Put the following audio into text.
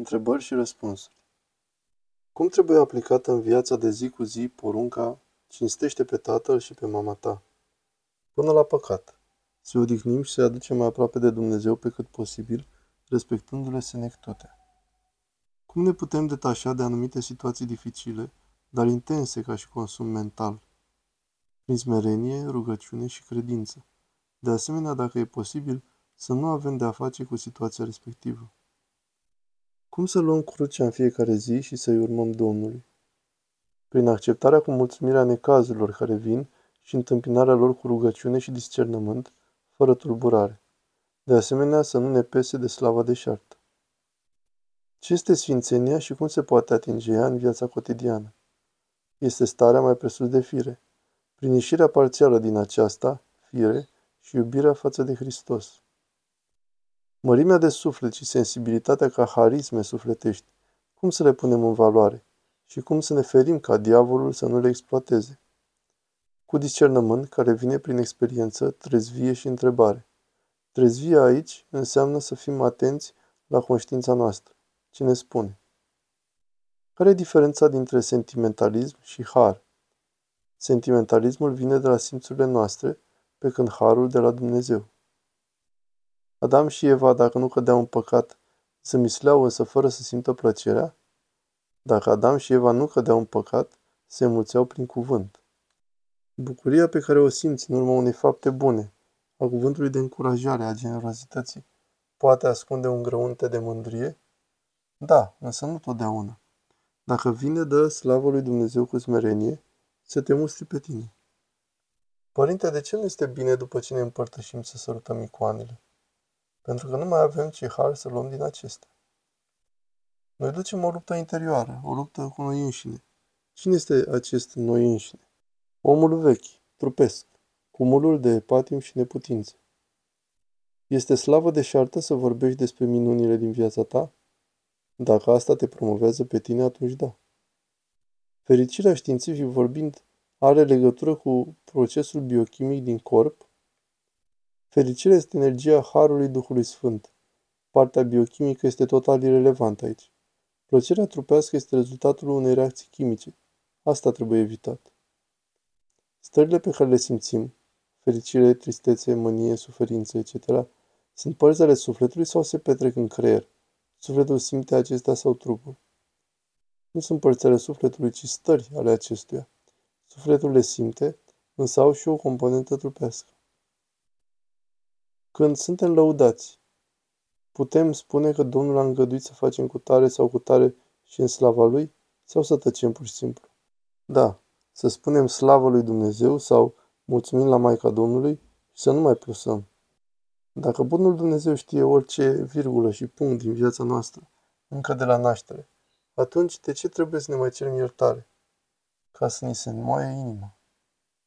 Întrebări și răspunsuri. Cum trebuie aplicată în viața de zi cu zi porunca cinstește pe tatăl și pe mama ta? Până la păcat. Să odihnim și să aducem mai aproape de Dumnezeu pe cât posibil, respectându-le senectutea. Cum ne putem detașa de anumite situații dificile, dar intense ca și consum mental? Prin smerenie, rugăciune și credință. De asemenea, dacă e posibil, să nu avem de a face cu situația respectivă. Cum să luăm crucea în fiecare zi și să-i urmăm Domnului? Prin acceptarea cu mulțumirea necazurilor care vin și întâmpinarea lor cu rugăciune și discernământ, fără tulburare. De asemenea, să nu ne pese de slava deșartă. Ce este sfințenia și cum se poate atinge ea în viața cotidiană? Este starea mai presus de fire, prin ieșirea parțială din aceasta, fire, și iubirea față de Hristos. Mărimea de suflet și sensibilitatea ca harisme sufletești, cum să le punem în valoare și cum să ne ferim ca diavolul să nu le exploateze? Cu discernământ care vine prin experiență, trezvie și întrebare. Trezvia aici înseamnă să fim atenți la conștiința noastră. Cine spune? Care e diferența dintre sentimentalism și har? Sentimentalismul vine de la simțurile noastre, pe când harul de la Dumnezeu. Adam și Eva, dacă nu cădeau în păcat, se misleau însă fără să simtă plăcerea? Dacă Adam și Eva nu cădeau în păcat, se mulțeau prin cuvânt. Bucuria pe care o simți în urma unei fapte bune, a cuvântului de încurajare, a generozității, poate ascunde un grăunte de mândrie? Da, însă nu totdeauna. Dacă vine de slavă lui Dumnezeu cu smerenie, să te mustri pe tine. Părinte, de ce nu este bine după ce ne împărtășim să sărutăm icoanele? Pentru că nu mai avem ce har să luăm din acestea. Noi ducem o luptă interioară, o luptă cu noi înșine. Cine este acest noi înșine? Omul vechi, trupesc, cumulul de patim și neputințe. Este slavă de șartă să vorbești despre minunile din viața ta? Dacă asta te promovează pe tine, atunci da. Fericirea științific vorbind are legătură cu procesul biochimic din corp? Fericirea este energia Harului Duhului Sfânt. Partea biochimică este total irelevantă aici. Plăcerea trupească este rezultatul unei reacții chimice. Asta trebuie evitat. Stările pe care le simțim, fericire, tristețe, mânie, suferință, etc., sunt părți ale sufletului sau se petrec în creier? Sufletul simte acestea sau trupul? Nu sunt părți ale sufletului, ci stări ale acestuia. Sufletul le simte, însă au și o componentă trupească. Când suntem lăudați, putem spune că Domnul a îngăduit să facem cu tare sau cu tare și în slava Lui, sau să tăcem pur și simplu? Da, să spunem slavă lui Dumnezeu sau mulțumim la Maica Domnului și să nu mai plusăm. Dacă Bunul Dumnezeu știe orice virgulă și punct din viața noastră, încă de la naștere, atunci de ce trebuie să ne mai cerem iertare? ca să ni se înmoaie inima.